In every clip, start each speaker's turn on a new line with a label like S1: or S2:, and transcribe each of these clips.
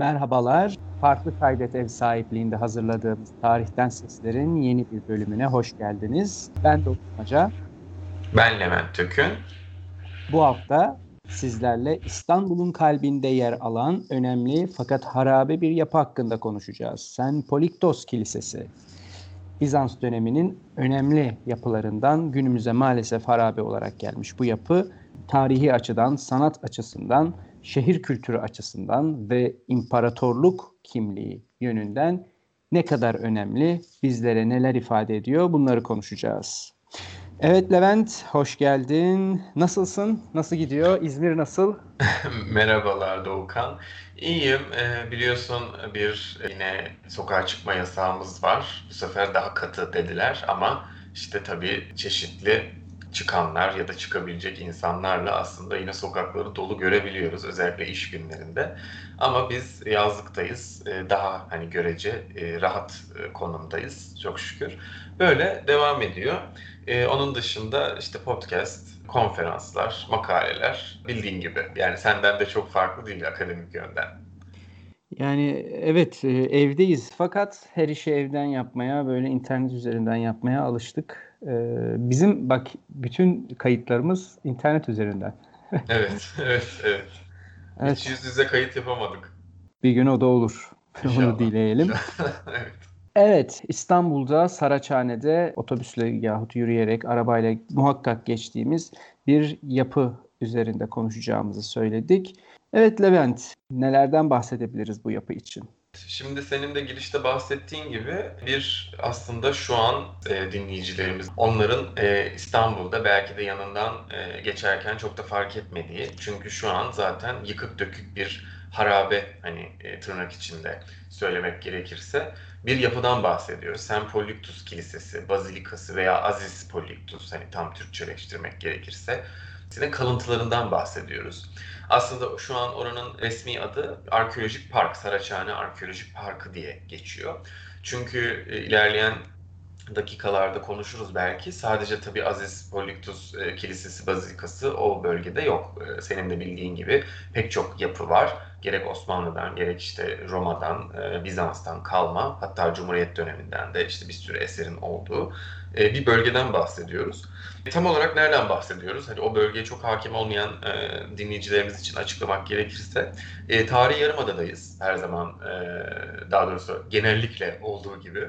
S1: Merhabalar. Farklı Kaydet ev sahipliğinde hazırladığımız Tarihten Sesler'in yeni bir bölümüne hoş geldiniz. Ben Doktor Hoca.
S2: Ben Levent Tökün.
S1: Bu hafta sizlerle İstanbul'un kalbinde yer alan önemli fakat harabe bir yapı hakkında konuşacağız. Sen Poliktos Kilisesi. Bizans döneminin önemli yapılarından günümüze maalesef harabe olarak gelmiş bu yapı tarihi açıdan, sanat açısından, şehir kültürü açısından ve imparatorluk kimliği yönünden ne kadar önemli, bizlere neler ifade ediyor bunları konuşacağız. Evet Levent, hoş geldin. Nasılsın? Nasıl gidiyor? İzmir nasıl?
S2: Merhabalar Doğukan. İyiyim. Ee, biliyorsun bir yine sokağa çıkma yasağımız var. Bu sefer daha katı dediler ama işte tabii çeşitli çıkanlar ya da çıkabilecek insanlarla aslında yine sokakları dolu görebiliyoruz özellikle iş günlerinde. Ama biz yazlıktayız. Ee, daha hani görece e, rahat e, konumdayız çok şükür. Böyle devam ediyor. Onun dışında işte podcast, konferanslar, makaleler bildiğin gibi. Yani senden de çok farklı değil akademik yönden.
S1: Yani evet e, evdeyiz fakat her işi evden yapmaya böyle internet üzerinden yapmaya alıştık. Ee, bizim bak bütün kayıtlarımız internet üzerinden.
S2: evet, evet, evet. evet. Hiç yüz yüze kayıt yapamadık.
S1: Bir gün o da olur. İnşallah. Onu dileyelim. evet. Evet, İstanbul'da Saraçhane'de otobüsle yahut yürüyerek, arabayla muhakkak geçtiğimiz bir yapı üzerinde konuşacağımızı söyledik. Evet Levent, nelerden bahsedebiliriz bu yapı için?
S2: Şimdi senin de girişte bahsettiğin gibi bir aslında şu an e, dinleyicilerimiz onların e, İstanbul'da belki de yanından e, geçerken çok da fark etmediği. Çünkü şu an zaten yıkık dökük bir harabe hani e, tırnak içinde söylemek gerekirse bir yapıdan bahsediyoruz. Sem Polyctus Kilisesi, Bazilikası veya Aziz Polyctus hani tam Türkçeleştirmek gerekirse kalıntılarından bahsediyoruz. Aslında şu an oranın resmi adı Arkeolojik Park, Saraçhane Arkeolojik Parkı diye geçiyor. Çünkü e, ilerleyen dakikalarda konuşuruz belki. Sadece tabii Aziz Poliktus e, Kilisesi Bazilikası o bölgede yok. E, senin de bildiğin gibi pek çok yapı var. Gerek Osmanlı'dan gerek işte Roma'dan, e, Bizans'tan kalma hatta Cumhuriyet döneminden de işte bir sürü eserin olduğu e, bir bölgeden bahsediyoruz. Tam olarak nereden bahsediyoruz? Hani o bölgeye çok hakim olmayan e, dinleyicilerimiz için açıklamak gerekirse e, tarihi yarımadadayız her zaman e, daha doğrusu genellikle olduğu gibi.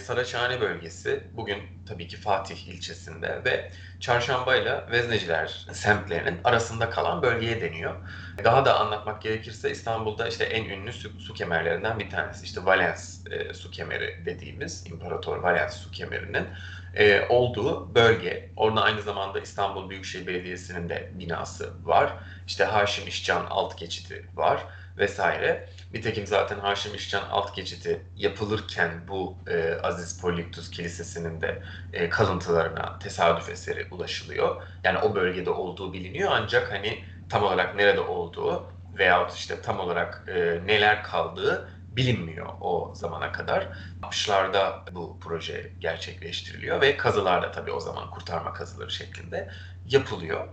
S2: Saraçhane bölgesi bugün tabii ki Fatih ilçesinde ve Çarşamba ile Vezneciler semtlerinin arasında kalan bölgeye deniyor. Daha da anlatmak gerekirse İstanbul'da işte en ünlü su, su kemerlerinden bir tanesi işte Valens e, su kemeri dediğimiz İmparator Valens su kemerinin e, olduğu bölge. Orada aynı zamanda İstanbul Büyükşehir Belediyesi'nin de binası var. İşte Haşim İşcan alt geçidi var vesaire. Nitekim zaten Haşim İşcan alt geçidi yapılırken bu e, Aziz Poliktus Kilisesi'nin de e, kalıntılarına tesadüf eseri ulaşılıyor. Yani o bölgede olduğu biliniyor ancak hani tam olarak nerede olduğu veyahut işte tam olarak e, neler kaldığı bilinmiyor o zamana kadar. 60'larda bu proje gerçekleştiriliyor ve kazılar da tabii o zaman kurtarma kazıları şeklinde yapılıyor.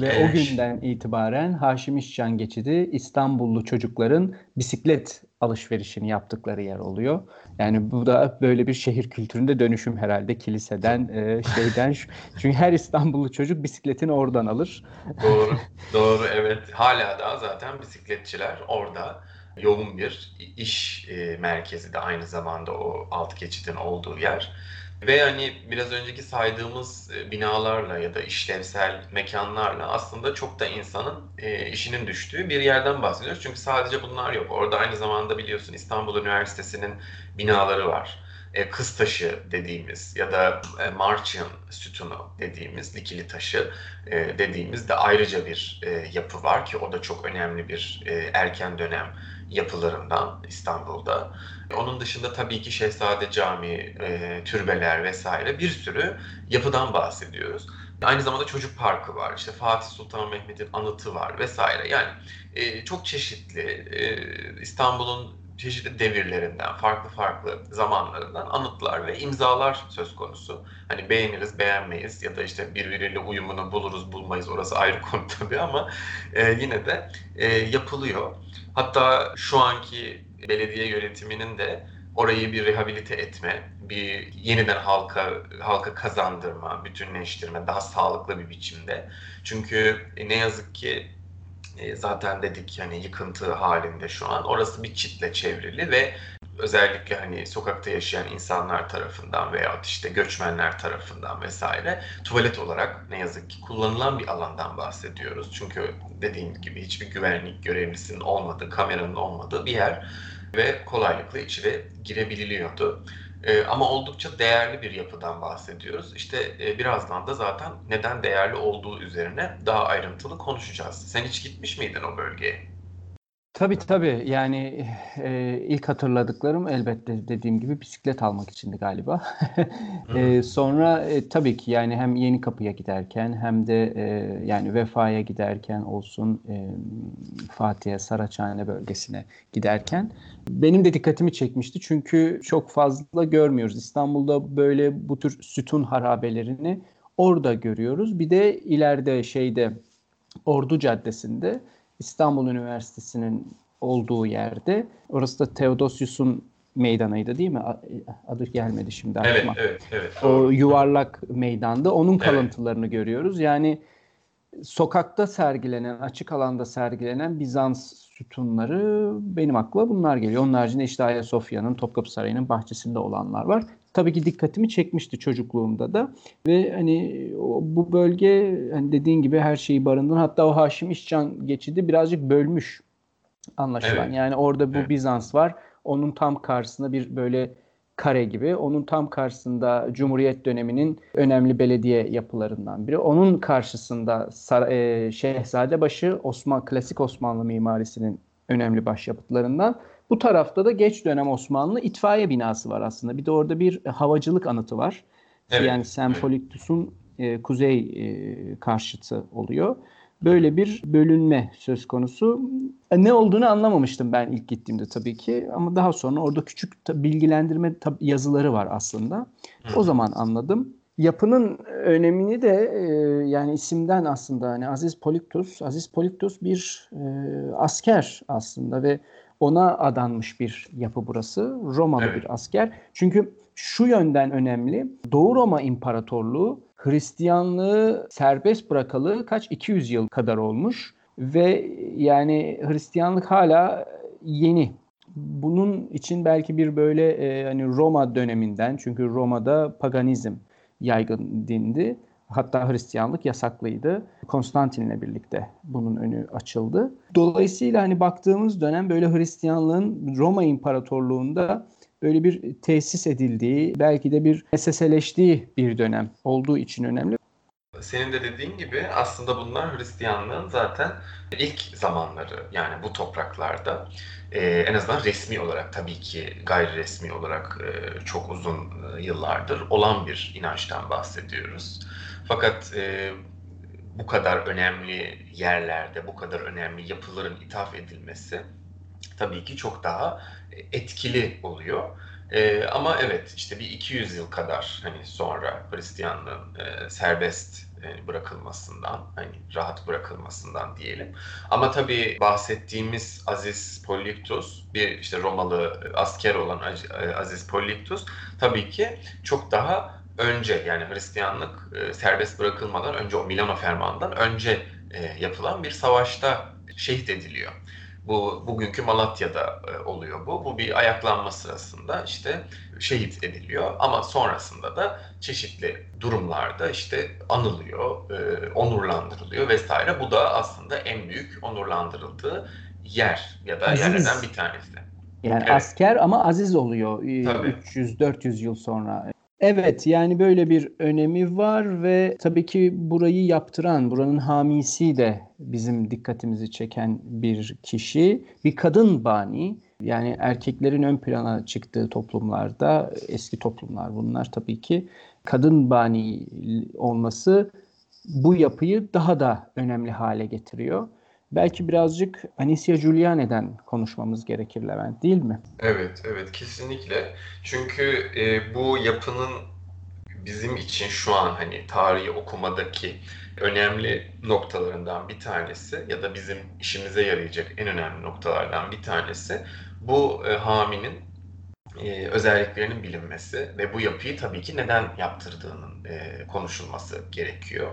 S1: Ve ee, o günden itibaren Haşim İşcan geçidi İstanbullu çocukların bisiklet alışverişini yaptıkları yer oluyor. Yani bu da böyle bir şehir kültüründe dönüşüm herhalde kiliseden e, şeyden çünkü her İstanbullu çocuk bisikletini oradan alır.
S2: Doğru. Doğru evet. Hala da zaten bisikletçiler orada yoğun bir iş e, merkezi de aynı zamanda o alt geçidin olduğu yer. Ve hani biraz önceki saydığımız e, binalarla ya da işlevsel mekanlarla aslında çok da insanın e, işinin düştüğü bir yerden bahsediyoruz. Çünkü sadece bunlar yok. Orada aynı zamanda biliyorsun İstanbul Üniversitesi'nin binaları var. E, kız taşı dediğimiz ya da e, sütunu dediğimiz, dikili taşı e, dediğimiz de ayrıca bir yapı var ki o da çok önemli bir erken dönem yapılarından İstanbul'da. Onun dışında tabii ki Şehzade Camii, e, türbeler vesaire bir sürü yapıdan bahsediyoruz. Aynı zamanda çocuk parkı var, işte Fatih Sultan Mehmet'in anıtı var vesaire. Yani e, çok çeşitli. E, İstanbul'un çeşitli devirlerinden, farklı farklı zamanlarından anıtlar ve imzalar söz konusu. Hani beğeniriz, beğenmeyiz ya da işte birbiriyle uyumunu buluruz, bulmayız orası ayrı konu tabii ama e, yine de e, yapılıyor. Hatta şu anki belediye yönetiminin de orayı bir rehabilite etme, bir yeniden halka halka kazandırma, bütünleştirme, daha sağlıklı bir biçimde. Çünkü ne yazık ki e, zaten dedik hani yıkıntı halinde şu an. Orası bir çitle çevrili ve özellikle hani sokakta yaşayan insanlar tarafından veya işte göçmenler tarafından vesaire tuvalet olarak ne yazık ki kullanılan bir alandan bahsediyoruz. Çünkü dediğim gibi hiçbir güvenlik görevlisinin olmadığı, kameranın olmadığı bir yer ve kolaylıkla içine girebililiyordu. E, ama oldukça değerli bir yapıdan bahsediyoruz. İşte e, birazdan da zaten neden değerli olduğu üzerine daha ayrıntılı konuşacağız. Sen hiç gitmiş miydin o bölgeye?
S1: Tabii tabii yani e, ilk hatırladıklarım elbette dediğim gibi bisiklet almak içindi galiba. e, sonra e, tabii ki yani hem Yeni Kapı'ya giderken hem de e, yani Vefa'ya giderken olsun e, Fatih'e Saraçhane bölgesine giderken benim de dikkatimi çekmişti. Çünkü çok fazla görmüyoruz. İstanbul'da böyle bu tür sütun harabelerini orada görüyoruz. Bir de ileride şeyde Ordu Caddesi'nde İstanbul Üniversitesi'nin olduğu yerde. Orası da Theodosius'un meydanıydı değil mi? Adı gelmedi şimdi
S2: aklıma. Evet, evet, evet.
S1: O yuvarlak meydanda onun kalıntılarını evet. görüyoruz. Yani sokakta sergilenen, açık alanda sergilenen Bizans sütunları benim aklıma bunlar geliyor. Onun haricinde işte Ayasofya'nın, Topkapı Sarayı'nın bahçesinde olanlar var tabii ki dikkatimi çekmişti çocukluğumda da ve hani bu bölge hani dediğin gibi her şeyi barındıran hatta o Haşim İşcan geçidi birazcık bölmüş anlaşılan. Evet. Yani orada bu evet. Bizans var. Onun tam karşısında bir böyle kare gibi. Onun tam karşısında Cumhuriyet döneminin önemli belediye yapılarından biri. Onun karşısında Sar e, Şehzadebaşı Osman klasik Osmanlı mimarisinin önemli başyapıtlarından. Bu tarafta da geç dönem Osmanlı itfaiye binası var aslında. Bir de orada bir havacılık anıtı var. Evet. Yani Sempoliktus'un e, kuzey e, karşıtı oluyor. Böyle bir bölünme söz konusu. E, ne olduğunu anlamamıştım ben ilk gittiğimde tabii ki. Ama daha sonra orada küçük bilgilendirme yazıları var aslında. O zaman anladım. Yapının önemini de e, yani isimden aslında hani Aziz Poliktus, Aziz Poliktus bir e, asker aslında ve ona adanmış bir yapı burası. Romalı evet. bir asker. Çünkü şu yönden önemli. Doğu Roma İmparatorluğu Hristiyanlığı serbest bırakalı kaç 200 yıl kadar olmuş ve yani Hristiyanlık hala yeni. Bunun için belki bir böyle e, hani Roma döneminden çünkü Roma'da paganizm yaygın dindi. Hatta Hristiyanlık yasaklıydı. Konstantin'le birlikte bunun önü açıldı. Dolayısıyla hani baktığımız dönem böyle Hristiyanlığın Roma İmparatorluğu'nda böyle bir tesis edildiği, belki de bir SSL'leştiği bir dönem olduğu için önemli.
S2: Senin de dediğin gibi aslında bunlar Hristiyanlığın zaten ilk zamanları yani bu topraklarda e, en azından resmi olarak tabii ki gayri resmi olarak e, çok uzun e, yıllardır olan bir inançtan bahsediyoruz. Fakat e, bu kadar önemli yerlerde, bu kadar önemli yapıların ithaf edilmesi tabii ki çok daha etkili oluyor. E, ama evet işte bir 200 yıl kadar hani sonra Hristiyanlığın e, serbest e, bırakılmasından, hani rahat bırakılmasından diyelim. Ama tabii bahsettiğimiz Aziz Polyiktos, bir işte Romalı asker olan e, Aziz Polyiktos tabii ki çok daha önce yani Hristiyanlık e, serbest bırakılmadan önce o Milano Fermanı'ndan önce e, yapılan bir savaşta şehit ediliyor. Bu bugünkü Malatya'da e, oluyor bu. Bu bir ayaklanma sırasında işte şehit ediliyor ama sonrasında da çeşitli durumlarda işte anılıyor, e, onurlandırılıyor vesaire. Bu da aslında en büyük onurlandırıldığı yer ya da Aziz. yerlerden bir tanesi.
S1: Yani evet. asker ama aziz oluyor 300-400 yıl sonra. Evet yani böyle bir önemi var ve tabii ki burayı yaptıran, buranın hamisi de bizim dikkatimizi çeken bir kişi. Bir kadın bani yani erkeklerin ön plana çıktığı toplumlarda, eski toplumlar bunlar tabii ki kadın bani olması bu yapıyı daha da önemli hale getiriyor. Belki birazcık Anicia Giuliani'den konuşmamız gerekir Levent değil mi?
S2: Evet, evet kesinlikle. Çünkü e, bu yapının bizim için şu an hani tarihi okumadaki önemli noktalarından bir tanesi ya da bizim işimize yarayacak en önemli noktalardan bir tanesi bu e, haminin e, özelliklerinin bilinmesi ve bu yapıyı tabii ki neden yaptırdığının e, konuşulması gerekiyor.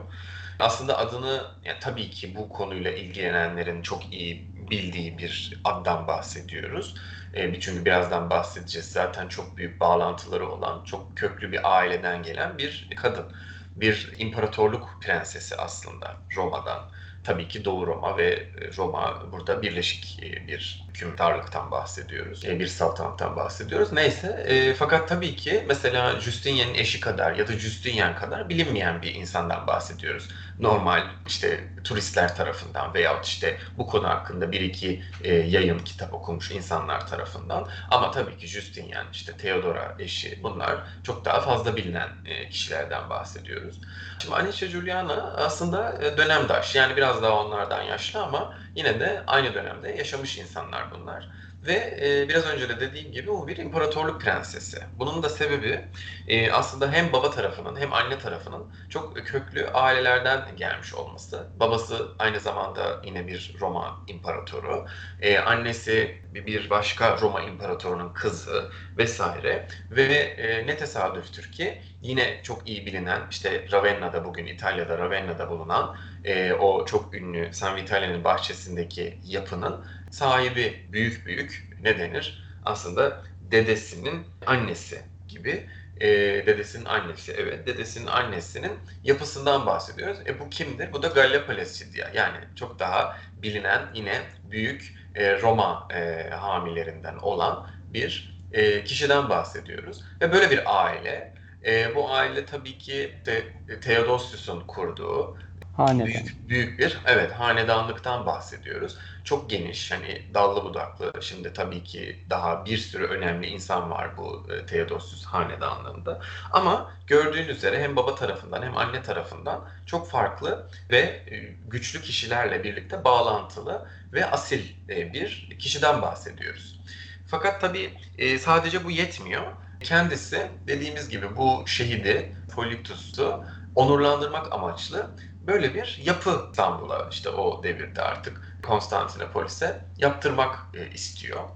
S2: Aslında adını yani tabii ki bu konuyla ilgilenenlerin çok iyi bildiği bir addan bahsediyoruz. E, çünkü birazdan bahsedeceğiz. Zaten çok büyük bağlantıları olan, çok köklü bir aileden gelen bir kadın. Bir imparatorluk prensesi aslında Roma'dan. Tabii ki Doğu Roma ve Roma burada birleşik e, bir hükümdarlıktan bahsediyoruz. E, bir saltanattan bahsediyoruz. Neyse e, fakat tabii ki mesela Justinian'ın eşi kadar ya da Justinian kadar bilinmeyen bir insandan bahsediyoruz normal işte turistler tarafından veyahut işte bu konu hakkında bir iki e, yayın kitap okumuş insanlar tarafından ama tabii ki Justinian işte Theodora eşi bunlar çok daha fazla bilinen e, kişilerden bahsediyoruz. Şimdi Anicia Giuliana aslında e, dönemdaş yani biraz daha onlardan yaşlı ama yine de aynı dönemde yaşamış insanlar bunlar. Ve e, biraz önce de dediğim gibi o bir imparatorluk prensesi. Bunun da sebebi e, aslında hem baba tarafının hem anne tarafının çok köklü ailelerden gelmiş olması. Babası aynı zamanda yine bir Roma imparatoru. E, annesi bir başka Roma imparatorunun kızı vesaire. Ve e, ne tesadüftür ki yine çok iyi bilinen işte Ravenna'da bugün İtalya'da Ravenna'da bulunan e, o çok ünlü San Vitale'nin bahçesindeki yapının sahibi büyük büyük ne denir? Aslında dedesinin annesi gibi. E, dedesinin annesi, evet. Dedesinin annesinin yapısından bahsediyoruz. E bu kimdir? Bu da Gallia Placidia. Yani çok daha bilinen yine büyük e, Roma e, hamilerinden olan bir e, kişiden bahsediyoruz. Ve böyle bir aile. E, bu aile tabii ki de Theodosius'un kurduğu Hanedan. Büyük, büyük bir evet hanedanlıktan bahsediyoruz. Çok geniş hani dallı budaklı. Şimdi tabii ki daha bir sürü önemli insan var bu e, Theodosius hanedanlığında. Ama gördüğünüz üzere hem baba tarafından hem anne tarafından çok farklı ve e, güçlü kişilerle birlikte bağlantılı ve asil e, bir kişiden bahsediyoruz. Fakat tabii e, sadece bu yetmiyor. Kendisi dediğimiz gibi bu şehidi Polyptus'u onurlandırmak amaçlı böyle bir yapı İstanbul'a işte o devirde artık Konstantinopolis'e yaptırmak e, istiyor.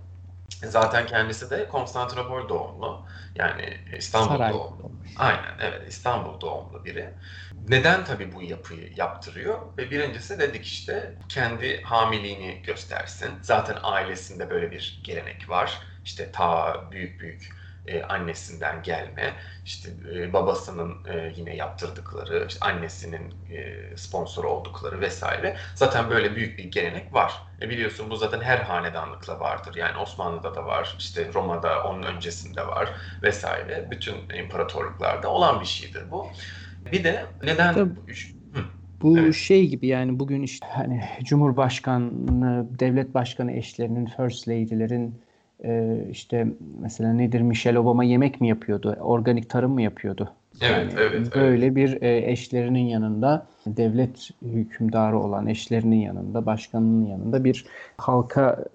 S2: Zaten kendisi de Konstantinopol doğumlu. Yani İstanbul Saray. doğumlu. Aynen evet İstanbul doğumlu biri. Neden tabii bu yapıyı yaptırıyor? Ve birincisi dedik işte kendi hamiliğini göstersin. Zaten ailesinde böyle bir gelenek var. İşte ta büyük büyük e, annesinden gelme, işte e, babasının e, yine yaptırdıkları, işte annesinin e, sponsor oldukları vesaire. Zaten böyle büyük bir gelenek var. E, biliyorsun bu zaten her hanedanlıkla vardır. Yani Osmanlı'da da var, işte Roma'da onun öncesinde var vesaire. Bütün imparatorluklarda olan bir şeydir bu. Bir de neden... Tabii.
S1: Bu evet. şey gibi yani bugün işte hani Cumhurbaşkanı, devlet başkanı eşlerinin, first lady'lerin e, işte mesela nedir Michelle Obama yemek mi yapıyordu? Organik tarım mı yapıyordu?
S2: Evet, yani evet.
S1: Böyle
S2: evet.
S1: bir e, eşlerinin yanında devlet hükümdarı olan eşlerinin yanında, başkanının yanında bir halka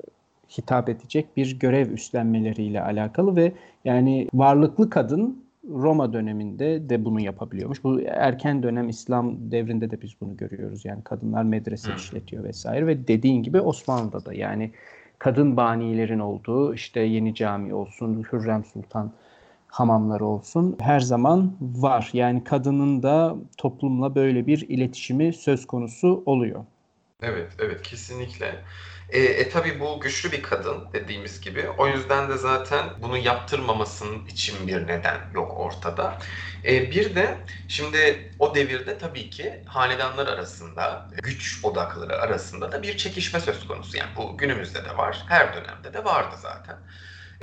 S1: hitap edecek bir görev üstlenmeleriyle alakalı ve yani varlıklı kadın Roma döneminde de bunu yapabiliyormuş. Bu erken dönem İslam devrinde de biz bunu görüyoruz. Yani kadınlar medrese işletiyor vesaire ve dediğin gibi Osmanlı'da da yani kadın banilerin olduğu işte Yeni Cami olsun, Hürrem Sultan hamamları olsun her zaman var. Yani kadının da toplumla böyle bir iletişimi söz konusu oluyor.
S2: Evet, evet kesinlikle. E, e tabi bu güçlü bir kadın dediğimiz gibi. O yüzden de zaten bunu yaptırmamasının için bir neden yok ortada. E, bir de şimdi o devirde tabii ki hanedanlar arasında, güç odakları arasında da bir çekişme söz konusu. Yani bu günümüzde de var, her dönemde de vardı zaten.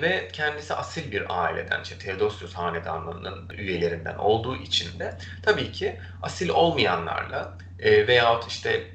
S2: Ve kendisi asil bir aileden, işte Theodosius hanedanlığının üyelerinden olduğu için de tabii ki asil olmayanlarla e, veyahut işte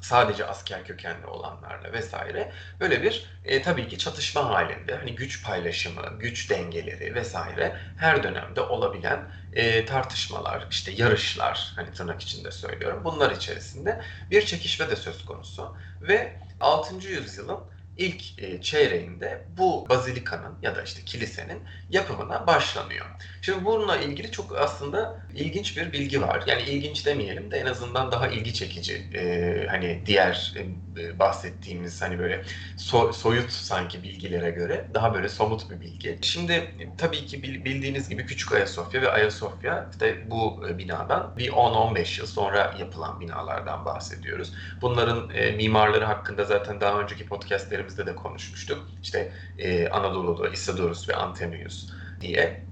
S2: sadece asker kökenli olanlarla vesaire böyle bir e, tabii ki çatışma halinde hani güç paylaşımı, güç dengeleri vesaire her dönemde olabilen e, tartışmalar, işte yarışlar hani tırnak içinde söylüyorum. Bunlar içerisinde bir çekişme de söz konusu ve 6. yüzyılın ilk e, çeyreğinde bu bazilikanın ya da işte kilisenin yapımına başlanıyor. Şimdi bununla ilgili çok aslında ilginç bir bilgi var. Yani ilginç demeyelim de en azından daha ilgi çekici. E, hani diğer e, bahsettiğimiz hani böyle so, soyut sanki bilgilere göre daha böyle somut bir bilgi. Şimdi tabii ki bildiğiniz gibi Küçük Ayasofya ve Ayasofya işte bu binadan bir 10-15 yıl sonra yapılan binalardan bahsediyoruz. Bunların mimarları hakkında zaten daha önceki podcastlerimizde de konuşmuştuk. İşte e, Anadolu'da Isidorus ve Antonius diye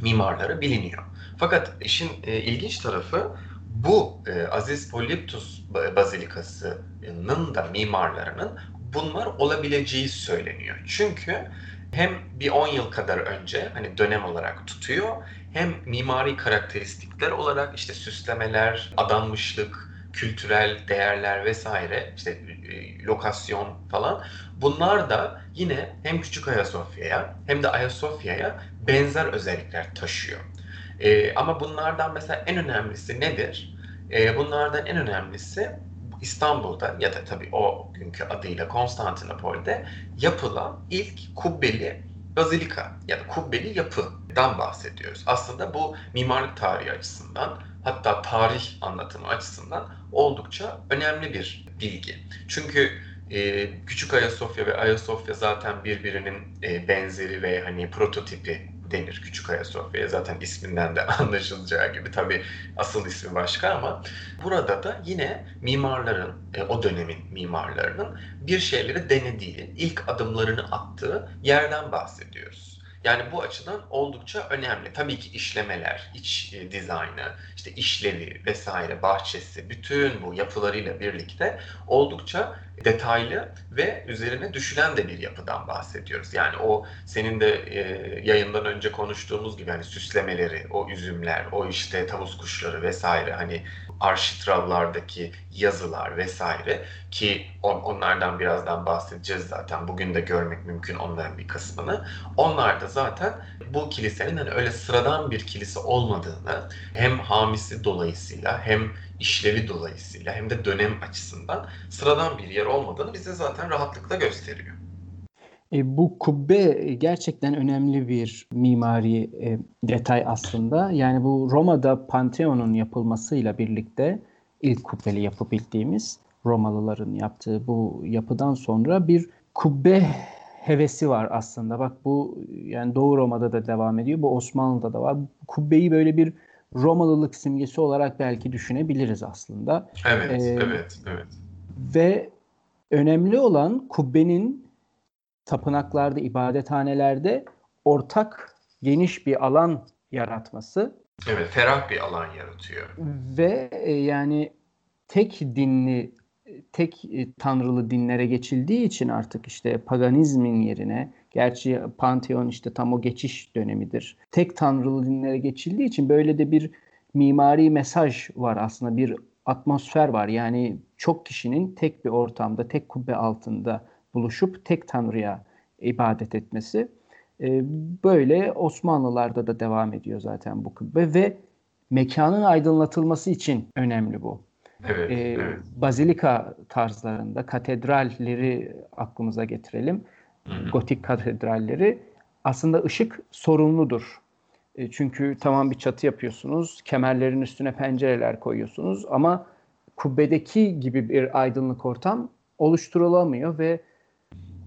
S2: mimarları biliniyor. Fakat işin e, ilginç tarafı bu e, Aziz Polyptus Bazilikası'nın da mimarlarının bunlar olabileceği söyleniyor. Çünkü hem bir 10 yıl kadar önce hani dönem olarak tutuyor hem mimari karakteristikler olarak işte süslemeler, adanmışlık, kültürel değerler vesaire işte e, lokasyon falan bunlar da yine hem Küçük Ayasofya'ya hem de Ayasofya'ya benzer özellikler taşıyor. E, ama bunlardan mesela en önemlisi nedir? E, bunlardan en önemlisi İstanbul'da ya da tabii o günkü adıyla Konstantinopol'de yapılan ilk kubbeli bazilika ya da kubbeli yapıdan bahsediyoruz. Aslında bu mimarlık tarihi açısından hatta tarih anlatımı açısından oldukça önemli bir bilgi. Çünkü e, Küçük Ayasofya ve Ayasofya zaten birbirinin e, benzeri ve hani prototipi denir Küçük Ayasofya'ya. Zaten isminden de anlaşılacağı gibi. Tabi asıl ismi başka ama burada da yine mimarların, e, o dönemin mimarlarının bir şeyleri denediği, ilk adımlarını attığı yerden bahsediyoruz. Yani bu açıdan oldukça önemli. Tabii ki işlemeler, iç e, dizaynı, işte işlevi vesaire, bahçesi, bütün bu yapılarıyla birlikte oldukça detaylı ve üzerine düşülen de bir yapıdan bahsediyoruz. Yani o senin de e, yayından önce konuştuğumuz gibi hani süslemeleri, o üzümler, o işte tavus kuşları vesaire hani arşitrallardaki yazılar vesaire ki on, onlardan birazdan bahsedeceğiz zaten. Bugün de görmek mümkün onların bir kısmını. Onlar da zaten bu kilisenin hani öyle sıradan bir kilise olmadığını hem hamisi dolayısıyla hem işlevi dolayısıyla hem de dönem açısından sıradan bir yer olmadığını bize zaten rahatlıkla gösteriyor.
S1: E, bu kubbe gerçekten önemli bir mimari e, detay aslında. Yani bu Roma'da Pantheon'un yapılmasıyla birlikte ilk kubbeli yapı bildiğimiz Romalıların yaptığı bu yapıdan sonra bir kubbe hevesi var aslında. Bak bu yani Doğu Roma'da da devam ediyor. Bu Osmanlı'da da var. Kubbeyi böyle bir Romalılık simgesi olarak belki düşünebiliriz aslında.
S2: Evet, ee, evet, evet.
S1: Ve önemli olan kubbenin tapınaklarda, ibadethanelerde ortak geniş bir alan yaratması.
S2: Evet, ferah bir alan yaratıyor.
S1: Ve e, yani tek dinli, tek e, tanrılı dinlere geçildiği için artık işte paganizmin yerine Gerçi Pantheon işte tam o geçiş dönemidir. Tek tanrılı dinlere geçildiği için böyle de bir mimari mesaj var aslında bir atmosfer var. Yani çok kişinin tek bir ortamda, tek kubbe altında buluşup tek tanrıya ibadet etmesi. Ee, böyle Osmanlılarda da devam ediyor zaten bu kubbe ve mekanın aydınlatılması için önemli bu.
S2: Evet,
S1: ee,
S2: evet.
S1: Bazilika tarzlarında katedralleri aklımıza getirelim gotik katedralleri aslında ışık sorumludur. E, çünkü tamam bir çatı yapıyorsunuz, kemerlerin üstüne pencereler koyuyorsunuz ama kubbedeki gibi bir aydınlık ortam oluşturulamıyor ve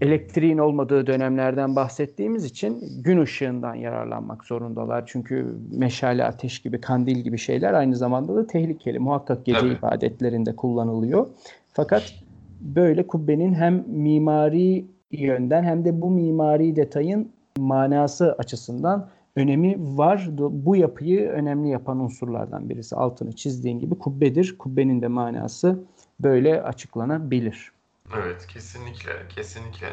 S1: elektriğin olmadığı dönemlerden bahsettiğimiz için gün ışığından yararlanmak zorundalar. Çünkü meşale, ateş gibi, kandil gibi şeyler aynı zamanda da tehlikeli. Muhakkak gece Tabii. ibadetlerinde kullanılıyor. Fakat böyle kubbenin hem mimari yönden hem de bu mimari detayın manası açısından önemi var. Bu yapıyı önemli yapan unsurlardan birisi. Altını çizdiğin gibi kubbedir. Kubbenin de manası böyle açıklanabilir.
S2: Evet, kesinlikle, kesinlikle.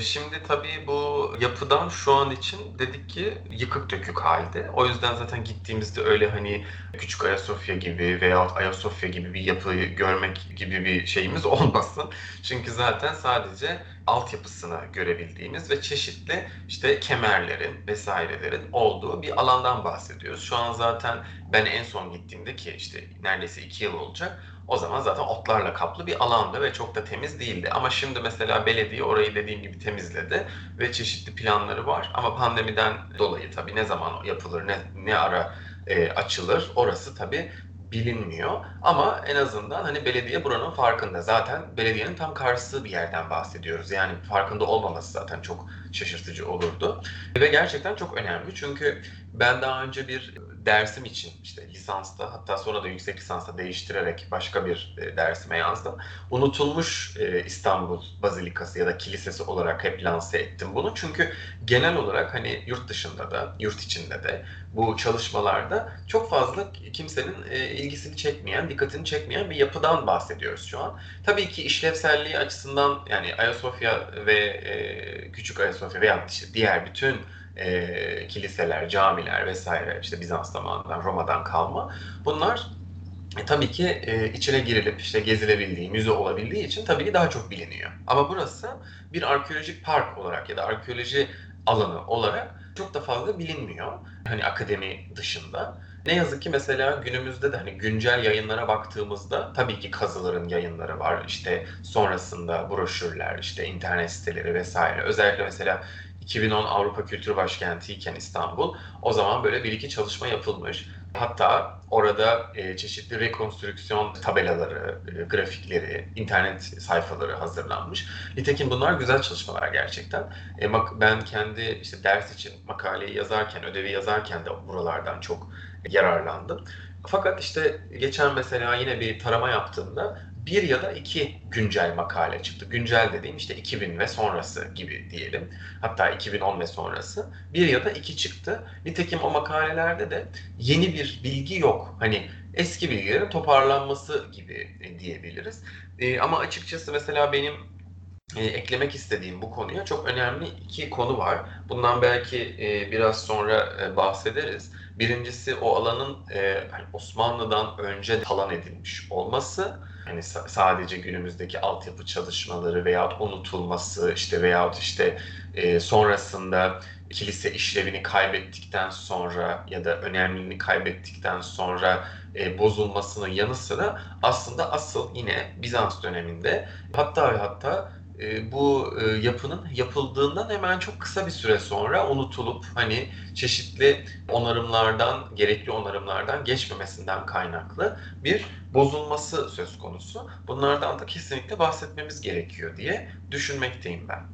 S2: Şimdi tabii bu yapıdan şu an için dedik ki yıkık dökük halde. O yüzden zaten gittiğimizde öyle hani küçük Ayasofya gibi veya Ayasofya gibi bir yapıyı görmek gibi bir şeyimiz olmasın. Çünkü zaten sadece altyapısını görebildiğimiz ve çeşitli işte kemerlerin vesairelerin olduğu bir alandan bahsediyoruz. Şu an zaten ben en son gittiğimde ki işte neredeyse iki yıl olacak o zaman zaten otlarla kaplı bir alandı ve çok da temiz değildi. Ama şimdi mesela belediye orayı dediğim gibi temizledi ve çeşitli planları var. Ama pandemiden dolayı tabii ne zaman yapılır, ne, ne ara e, açılır orası tabii bilinmiyor. Ama en azından hani belediye buranın farkında. Zaten belediyenin tam karşısı bir yerden bahsediyoruz. Yani farkında olmaması zaten çok şaşırtıcı olurdu. Ve gerçekten çok önemli. Çünkü ben daha önce bir dersim için işte lisansta hatta sonra da yüksek lisansta değiştirerek başka bir e, dersime yazdım. Unutulmuş e, İstanbul Bazilikası ya da kilisesi olarak hep lanse ettim bunu. Çünkü genel olarak hani yurt dışında da yurt içinde de bu çalışmalarda çok fazla kimsenin e, ilgisini çekmeyen, dikkatini çekmeyen bir yapıdan bahsediyoruz şu an. Tabii ki işlevselliği açısından yani Ayasofya ve e, Küçük Ayasofya veya işte diğer bütün e, kiliseler, camiler vesaire işte Bizans zamanından, Roma'dan kalma. Bunlar e, tabii ki e, içine girilip işte gezilebildiği, müze olabildiği için tabii ki daha çok biliniyor. Ama burası bir arkeolojik park olarak ya da arkeoloji alanı olarak çok da fazla bilinmiyor. Hani akademi dışında. Ne yazık ki mesela günümüzde de hani güncel yayınlara baktığımızda tabii ki kazıların yayınları var. İşte sonrasında broşürler, işte internet siteleri vesaire. Özellikle mesela 2010 Avrupa Kültür Başkenti iken İstanbul o zaman böyle bir iki çalışma yapılmış. Hatta orada e, çeşitli rekonstrüksiyon tabelaları, e, grafikleri, internet sayfaları hazırlanmış. Nitekim bunlar güzel çalışmalar gerçekten. E, ben kendi işte ders için makaleyi yazarken, ödevi yazarken de buralardan çok yararlandım. Fakat işte geçen mesela yine bir tarama yaptığımda bir ya da iki güncel makale çıktı. Güncel dediğim işte 2000 ve sonrası gibi diyelim. Hatta 2010 ve sonrası. Bir ya da iki çıktı. Nitekim o makalelerde de yeni bir bilgi yok. Hani eski bilgilerin toparlanması gibi diyebiliriz. E, ama açıkçası mesela benim e, eklemek istediğim bu konuya çok önemli iki konu var. Bundan belki e, biraz sonra e, bahsederiz. Birincisi o alanın e, hani Osmanlı'dan önce talan edilmiş olması Hani sadece günümüzdeki altyapı çalışmaları veyahut unutulması işte veyahut işte e, sonrasında kilise işlevini kaybettikten sonra ya da önemliliğini kaybettikten sonra e, bozulmasının yanı sıra aslında asıl yine Bizans döneminde hatta ve hatta e, bu e, yapının yapıldığından hemen çok kısa bir süre sonra unutulup hani çeşitli onarımlardan, gerekli onarımlardan geçmemesinden kaynaklı bir bozulması söz konusu. Bunlardan da kesinlikle bahsetmemiz gerekiyor diye düşünmekteyim ben.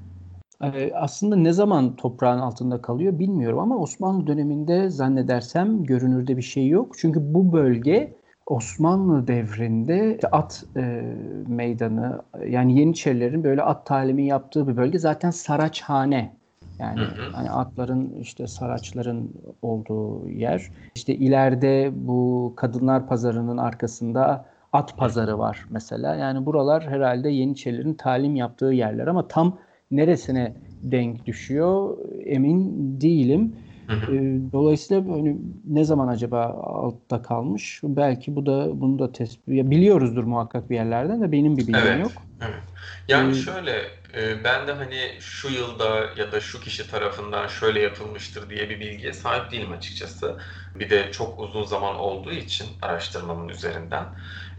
S1: Ee, aslında ne zaman toprağın altında kalıyor bilmiyorum ama Osmanlı döneminde zannedersem görünürde bir şey yok. Çünkü bu bölge Osmanlı devrinde at e, meydanı yani Yeniçerilerin böyle at talimi yaptığı bir bölge zaten Saraçhane. Yani hani atların işte saraçların olduğu yer. İşte ileride bu kadınlar pazarının arkasında at pazarı var mesela. Yani buralar herhalde Yeniçerilerin talim yaptığı yerler ama tam neresine denk düşüyor emin değilim. Ee, Dolayısıyla hani ne zaman acaba altta kalmış? Belki bu da bunu da tespit biliyoruzdur muhakkak bir yerlerden de benim bir bilgim
S2: evet,
S1: yok.
S2: Evet. Yani ee, şöyle e, ben de hani şu yılda ya da şu kişi tarafından şöyle yapılmıştır diye bir bilgiye sahip değilim açıkçası. Bir de çok uzun zaman olduğu için araştırmamın üzerinden.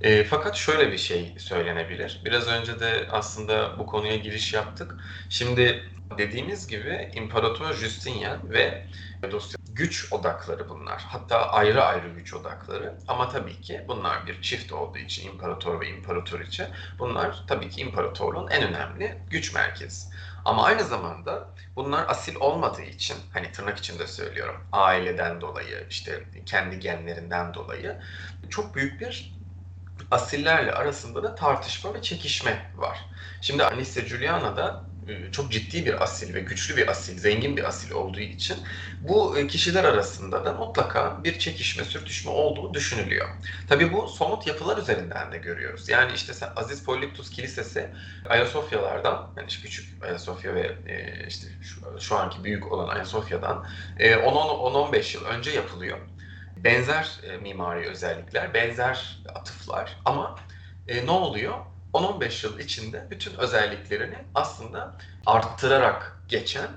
S2: E, fakat şöyle bir şey söylenebilir. Biraz önce de aslında bu konuya giriş yaptık. Şimdi dediğimiz gibi İmparator Justinian ve dosya güç odakları bunlar. Hatta ayrı ayrı güç odakları. Ama tabii ki bunlar bir çift olduğu için imparator ve imparatoriçe bunlar tabii ki imparatorluğun en önemli güç merkezi. Ama aynı zamanda bunlar asil olmadığı için hani tırnak içinde söylüyorum aileden dolayı işte kendi genlerinden dolayı çok büyük bir asillerle arasında da tartışma ve çekişme var. Şimdi Anice Juliana da çok ciddi bir asil ve güçlü bir asil, zengin bir asil olduğu için bu e, kişiler arasında da mutlaka bir çekişme, sürtüşme olduğu düşünülüyor. Tabii bu somut yapılar üzerinden de görüyoruz. Yani işte Aziz Polyptus Kilisesi Ayasofyalardan, yani işte küçük Ayasofya ve e, işte şu, şu anki büyük olan Ayasofya'dan 10-15 yıl önce yapılıyor. Benzer mimari özellikler, benzer atıflar ama ne oluyor? 10-15 yıl içinde bütün özelliklerini aslında arttırarak geçen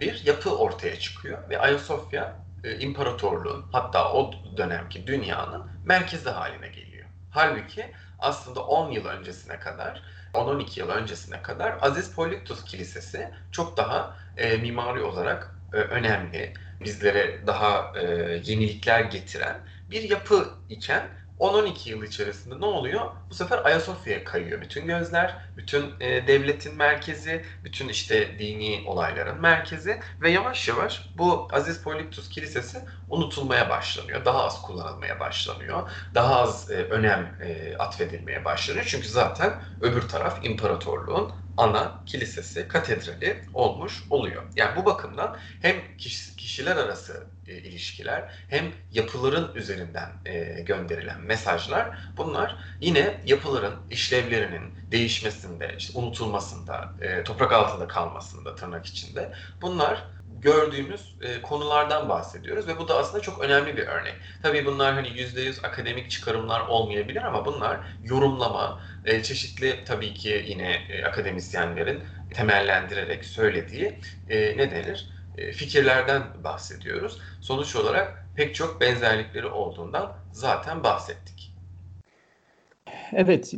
S2: bir yapı ortaya çıkıyor ve Ayasofya e, imparatorluğun hatta o dönemki dünyanın merkezi haline geliyor. Halbuki aslında 10 yıl öncesine kadar 10-12 yıl öncesine kadar Aziz Polyptus Kilisesi çok daha e, mimari olarak e, önemli, bizlere daha e, yenilikler getiren bir yapı iken 10-12 yıl içerisinde ne oluyor? Bu sefer Ayasofya'ya kayıyor bütün gözler, bütün e, devletin merkezi, bütün işte dini olayların merkezi ve yavaş yavaş bu Aziz Polyptus Kilisesi unutulmaya başlanıyor. Daha az kullanılmaya başlanıyor. Daha az e, önem e, atfedilmeye başlanıyor. Çünkü zaten öbür taraf imparatorluğun ana kilisesi, katedrali olmuş oluyor. Yani bu bakımdan hem kişiler arası e, ilişkiler hem yapıların üzerinden e, gönderilen mesajlar bunlar yine yapıların işlevlerinin değişmesinde, işte unutulmasında, e, toprak altında kalmasında tırnak içinde bunlar gördüğümüz e, konulardan bahsediyoruz ve bu da aslında çok önemli bir örnek. Tabii bunlar hani %100 akademik çıkarımlar olmayabilir ama bunlar yorumlama, e, çeşitli tabii ki yine e, akademisyenlerin temellendirerek söylediği e, ne denir? E, fikirlerden bahsediyoruz. Sonuç olarak pek çok benzerlikleri olduğundan zaten bahsettik.
S1: Evet,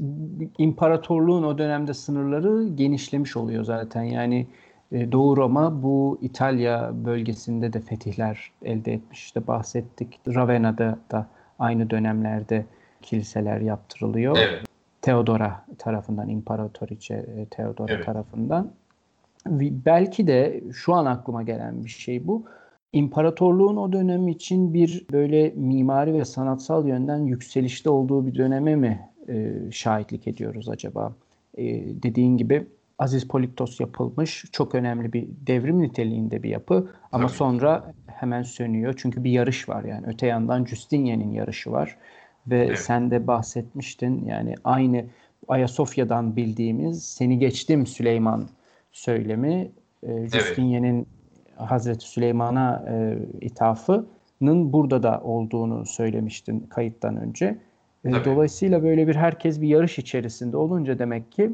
S1: imparatorluğun o dönemde sınırları genişlemiş oluyor zaten. Yani Doğu Roma bu İtalya bölgesinde de fetihler elde etmiş. İşte bahsettik. Ravena'da da aynı dönemlerde kiliseler yaptırılıyor. Evet. Theodora tarafından, İmparatoriçe e, Theodora evet. tarafından. Belki de şu an aklıma gelen bir şey bu. İmparatorluğun o dönem için bir böyle mimari ve sanatsal yönden yükselişte olduğu bir döneme mi e, şahitlik ediyoruz acaba? E, dediğin gibi Aziz Poliktos yapılmış. Çok önemli bir devrim niteliğinde bir yapı ama Tabii. sonra hemen sönüyor. Çünkü bir yarış var yani. Öte yandan Justinian'in yarışı var. Ve evet. sen de bahsetmiştin yani aynı Ayasofya'dan bildiğimiz seni geçtim Süleyman söylemi e, Justinian'in evet. Hazreti Süleyman'a e, ithafının burada da olduğunu söylemiştin kayıttan önce. E, dolayısıyla böyle bir herkes bir yarış içerisinde olunca demek ki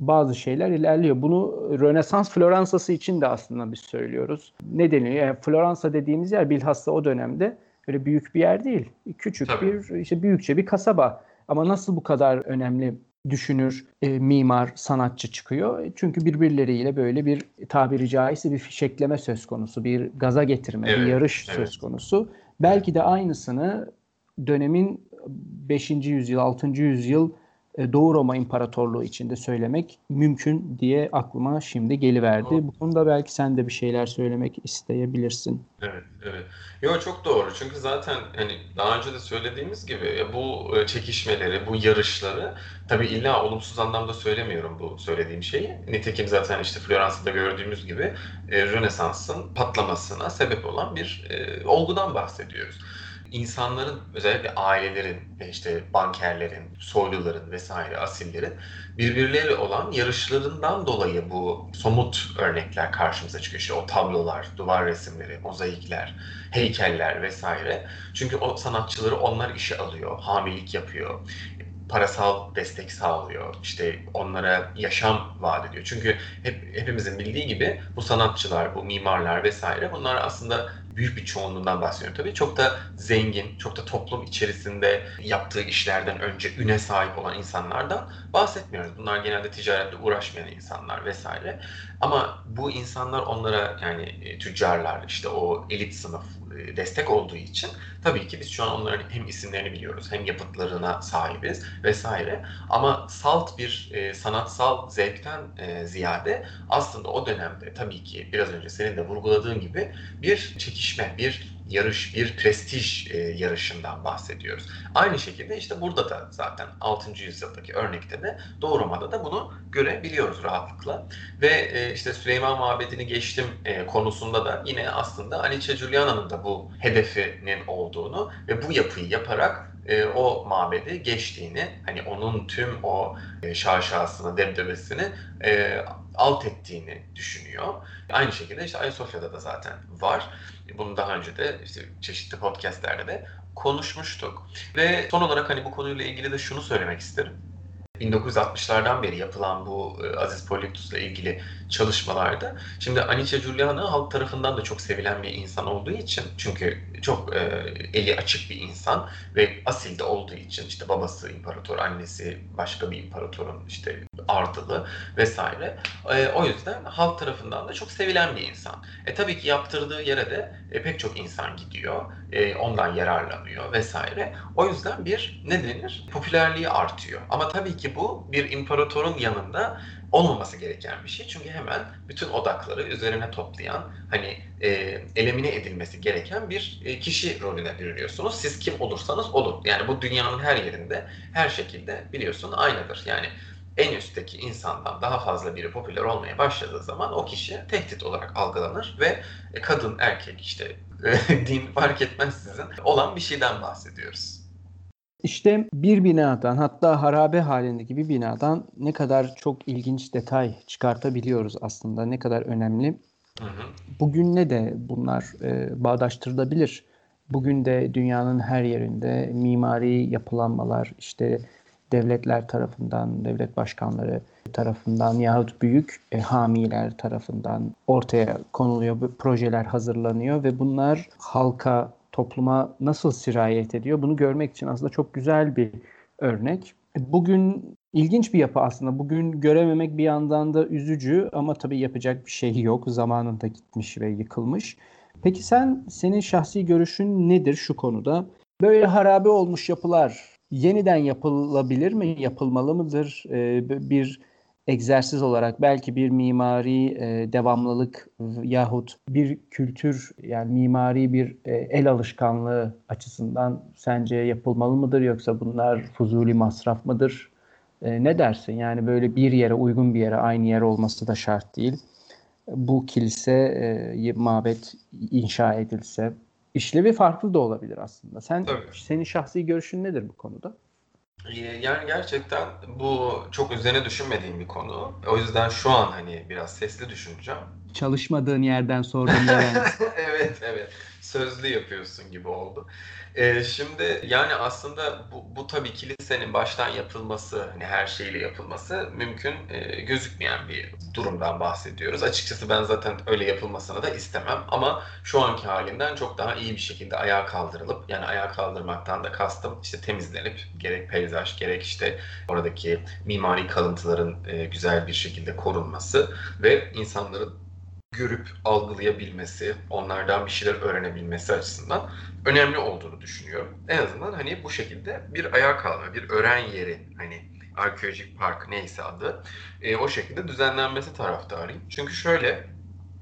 S1: bazı şeyler ilerliyor. Bunu Rönesans Floransa'sı için de aslında biz söylüyoruz. Ne deniyor? Yani Floransa dediğimiz yer bilhassa o dönemde öyle büyük bir yer değil. Küçük Tabii. bir işte büyükçe bir kasaba. Ama nasıl bu kadar önemli düşünür, e, mimar, sanatçı çıkıyor? Çünkü birbirleriyle böyle bir tabiri caizse bir fişekleme söz konusu, bir gaza getirme, evet, bir yarış evet. söz konusu. Belki de aynısını dönemin 5. yüzyıl, 6. yüzyıl e, Doğu Roma İmparatorluğu içinde söylemek mümkün diye aklıma şimdi geliverdi. Doğru. Bu konuda belki sen de bir şeyler söylemek isteyebilirsin.
S2: Evet, evet. Yo çok doğru. Çünkü zaten hani daha önce de söylediğimiz gibi bu e, çekişmeleri, bu yarışları tabii illa olumsuz anlamda söylemiyorum bu söylediğim şeyi. Nitekim zaten işte Floransa'da gördüğümüz gibi e, Rönesans'ın patlamasına sebep olan bir e, olgudan bahsediyoruz insanların özellikle ailelerin, işte bankerlerin, soyluların vesaire asillerin birbirleriyle olan yarışlarından dolayı bu somut örnekler karşımıza çıkıyor. İşte o tablolar, duvar resimleri, mozaikler, heykeller vesaire. Çünkü o sanatçıları onlar işe alıyor, hamilik yapıyor parasal destek sağlıyor. İşte onlara yaşam vaat ediyor. Çünkü hep hepimizin bildiği gibi bu sanatçılar, bu mimarlar vesaire bunlar aslında büyük bir çoğunluğundan bahsediyorum tabii. Çok da zengin, çok da toplum içerisinde yaptığı işlerden önce üne sahip olan insanlardan bahsetmiyoruz. Bunlar genelde ticaretle uğraşmayan insanlar vesaire. Ama bu insanlar onlara yani e, tüccarlar, işte o elit sınıf destek olduğu için tabii ki biz şu an onların hem isimlerini biliyoruz hem yapıtlarına sahibiz vesaire. Ama salt bir e, sanatsal zevkten e, ziyade aslında o dönemde tabii ki biraz önce senin de vurguladığın gibi bir çekişme, bir yarış, bir prestij e, yarışından bahsediyoruz. Aynı şekilde işte burada da zaten 6. yüzyıldaki örnekte de Doğu Roma'da da bunu görebiliyoruz rahatlıkla. Ve e, işte Süleyman Mabedi'ni geçtim e, konusunda da yine aslında Alice Giuliana'nın da bu hedefinin olduğunu ve bu yapıyı yaparak e, o mabedi geçtiğini, hani onun tüm o e, şaşasını, debdebesini e, alt ettiğini düşünüyor. Aynı şekilde işte Ayasofya'da da zaten var. Bunu daha önce de işte çeşitli podcastlerde de konuşmuştuk. Ve son olarak hani bu konuyla ilgili de şunu söylemek isterim. 1960'lardan beri yapılan bu e, Aziz Polyktus'la ilgili çalışmalarda şimdi Anice Giuliano halk tarafından da çok sevilen bir insan olduğu için çünkü çok e, eli açık bir insan ve asil de olduğu için işte babası imparator, annesi başka bir imparatorun işte ardılı vesaire. E, o yüzden halk tarafından da çok sevilen bir insan. E tabii ki yaptırdığı yere de e, pek çok insan gidiyor. E, ondan yararlanıyor vesaire. O yüzden bir ne denir? Popülerliği artıyor. Ama tabii ki bu bir imparatorun yanında olmaması gereken bir şey. Çünkü hemen bütün odakları üzerine toplayan, hani e, elemine edilmesi gereken bir e, kişi rolüne bürünüyorsunuz. Siz kim olursanız olun. Yani bu dünyanın her yerinde, her şekilde biliyorsun aynıdır. Yani en üstteki insandan daha fazla biri popüler olmaya başladığı zaman o kişi tehdit olarak algılanır ve e, kadın, erkek işte din fark etmezsizin olan bir şeyden bahsediyoruz.
S1: İşte bir binadan hatta harabe halindeki bir binadan ne kadar çok ilginç detay çıkartabiliyoruz aslında ne kadar önemli. Hı hı. Bugün ne de bunlar e, bağdaştırılabilir. Bugün de dünyanın her yerinde mimari yapılanmalar işte devletler tarafından, devlet başkanları tarafından yahut büyük e, hamiler tarafından ortaya konuluyor, bu projeler hazırlanıyor ve bunlar halka topluma nasıl sirayet ediyor bunu görmek için aslında çok güzel bir örnek. Bugün ilginç bir yapı aslında. Bugün görememek bir yandan da üzücü ama tabii yapacak bir şey yok. Zamanında gitmiş ve yıkılmış. Peki sen senin şahsi görüşün nedir şu konuda? Böyle harabe olmuş yapılar yeniden yapılabilir mi? Yapılmalı mıdır? Ee, bir egzersiz olarak belki bir mimari e, devamlılık yahut bir kültür yani mimari bir e, el alışkanlığı açısından sence yapılmalı mıdır yoksa bunlar fuzuli masraf mıdır? E, ne dersin? Yani böyle bir yere uygun bir yere aynı yer olması da şart değil. Bu kilise e, mabet inşa edilse işlevi farklı da olabilir aslında. Sen Tabii. senin şahsi görüşün nedir bu konuda?
S2: Ee, yani gerçekten bu çok üzerine düşünmediğim bir konu. O yüzden şu an hani biraz sesli düşüneceğim.
S1: Çalışmadığın yerden sordum.
S2: evet evet sözlü yapıyorsun gibi oldu. Ee, şimdi yani aslında bu, bu tabii kilisenin baştan yapılması, hani her şeyle yapılması mümkün e, gözükmeyen bir durumdan bahsediyoruz. Açıkçası ben zaten öyle yapılmasını da istemem ama şu anki halinden çok daha iyi bir şekilde ayağa kaldırılıp yani ayağa kaldırmaktan da kastım işte temizlenip gerek peyzaj gerek işte oradaki mimari kalıntıların e, güzel bir şekilde korunması ve insanların görüp algılayabilmesi, onlardan bir şeyler öğrenebilmesi açısından önemli olduğunu düşünüyorum. En azından hani bu şekilde bir ayağa kalma, bir öğren yeri hani arkeolojik park neyse adı e, o şekilde düzenlenmesi taraftarıyım. Çünkü şöyle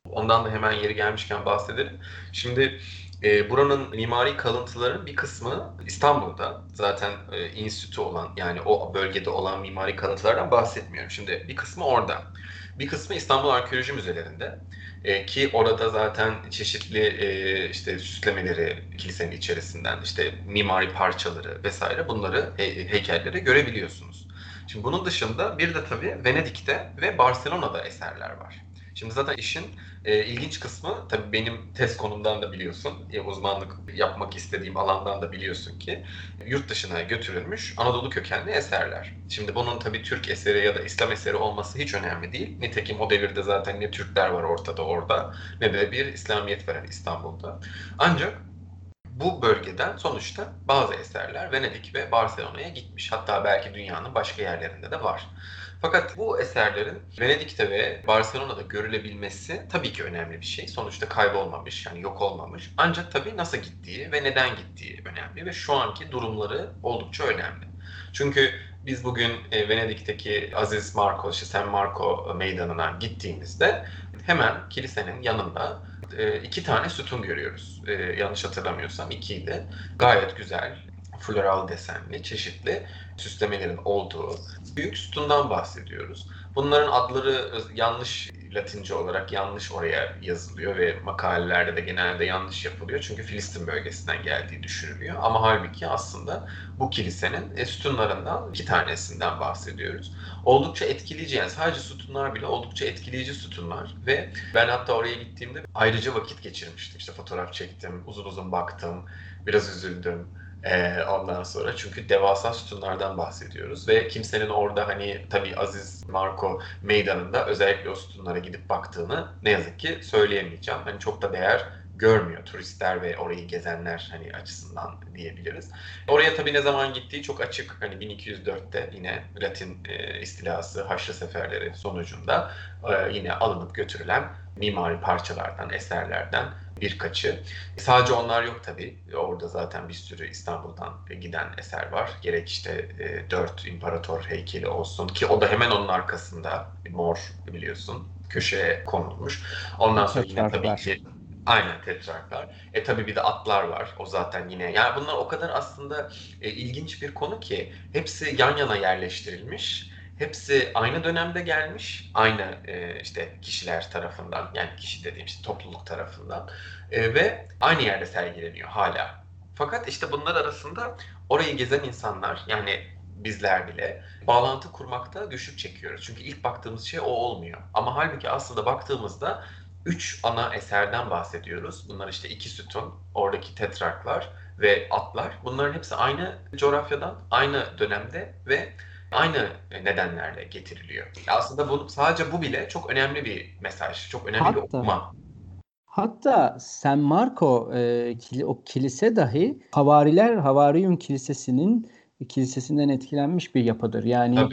S2: ondan da hemen yeri gelmişken bahsedelim. Şimdi e, buranın mimari kalıntıların bir kısmı İstanbul'da zaten e, institü olan yani o bölgede olan mimari kalıntılardan bahsetmiyorum. Şimdi bir kısmı orada. Bir kısmı İstanbul Arkeoloji Müzelerinde. E, ki orada zaten çeşitli e, işte süslemeleri kilisenin içerisinden işte mimari parçaları vesaire bunları he, heykelleri görebiliyorsunuz. Şimdi bunun dışında bir de tabii Venedik'te ve Barcelona'da eserler var. Şimdi zaten işin e, ilginç kısmı tabii benim test konumdan da biliyorsun, e, uzmanlık yapmak istediğim alandan da biliyorsun ki yurt dışına götürülmüş Anadolu kökenli eserler. Şimdi bunun tabii Türk eseri ya da İslam eseri olması hiç önemli değil. Nitekim o devirde zaten ne Türkler var ortada orada ne de bir İslamiyet veren İstanbul'da. Ancak bu bölgeden sonuçta bazı eserler Venedik ve Barcelona'ya gitmiş. Hatta belki dünyanın başka yerlerinde de var. Fakat bu eserlerin Venedik'te ve Barcelona'da görülebilmesi tabii ki önemli bir şey. Sonuçta kaybolmamış, yani yok olmamış. Ancak tabii nasıl gittiği ve neden gittiği önemli ve şu anki durumları oldukça önemli. Çünkü biz bugün e, Venedik'teki Aziz Marco, işte San Marco meydanına gittiğimizde hemen kilisenin yanında e, iki tane sütun görüyoruz. E, yanlış hatırlamıyorsam ikiydi. Gayet güzel, floral desenli, çeşitli süslemelerin olduğu büyük sütundan bahsediyoruz. Bunların adları yanlış Latince olarak yanlış oraya yazılıyor ve makalelerde de genelde yanlış yapılıyor. Çünkü Filistin bölgesinden geldiği düşünülüyor. Ama halbuki aslında bu kilisenin e, sütunlarından iki tanesinden bahsediyoruz. Oldukça etkileyici yani sadece sütunlar bile oldukça etkileyici sütunlar ve ben hatta oraya gittiğimde ayrıca vakit geçirmiştim. İşte fotoğraf çektim, uzun uzun baktım, biraz üzüldüm ee, ondan sonra çünkü devasa sütunlardan bahsediyoruz ve kimsenin orada hani tabii Aziz Marco meydanında özellikle o sütunlara gidip baktığını ne yazık ki söyleyemeyeceğim. Hani çok da değer görmüyor turistler ve orayı gezenler hani açısından diyebiliriz. Oraya tabii ne zaman gittiği çok açık. Hani 1204'te yine Latin e, istilası, Haçlı seferleri sonucunda e, yine alınıp götürülen mimari parçalardan, eserlerden birkaçı. Sadece onlar yok tabii. Orada zaten bir sürü İstanbul'dan giden eser var. Gerek işte e, dört imparator heykeli olsun ki o da hemen onun arkasında mor biliyorsun köşeye konulmuş. Ondan sonra yine tabii ki Aynen tetrarklar. E tabii bir de atlar var. O zaten yine. Yani bunlar o kadar aslında e, ilginç bir konu ki hepsi yan yana yerleştirilmiş Hepsi aynı dönemde gelmiş. Aynı e, işte kişiler tarafından yani kişi dediğim işte topluluk tarafından e, ve aynı yerde sergileniyor hala. Fakat işte bunlar arasında orayı gezen insanlar yani bizler bile bağlantı kurmakta güçlük çekiyoruz. Çünkü ilk baktığımız şey o olmuyor. Ama halbuki aslında baktığımızda üç ana eserden bahsediyoruz. Bunlar işte iki sütun, oradaki tetrarklar ve atlar. Bunların hepsi aynı coğrafyadan, aynı dönemde ve aynı nedenlerle getiriliyor. Aslında bu sadece bu bile çok önemli bir mesaj, çok önemli hatta, bir okuma.
S1: Hatta San Marco e, o kilise dahi Havariler Havariyun Kilisesi'nin kilisesinden etkilenmiş bir yapıdır. Yani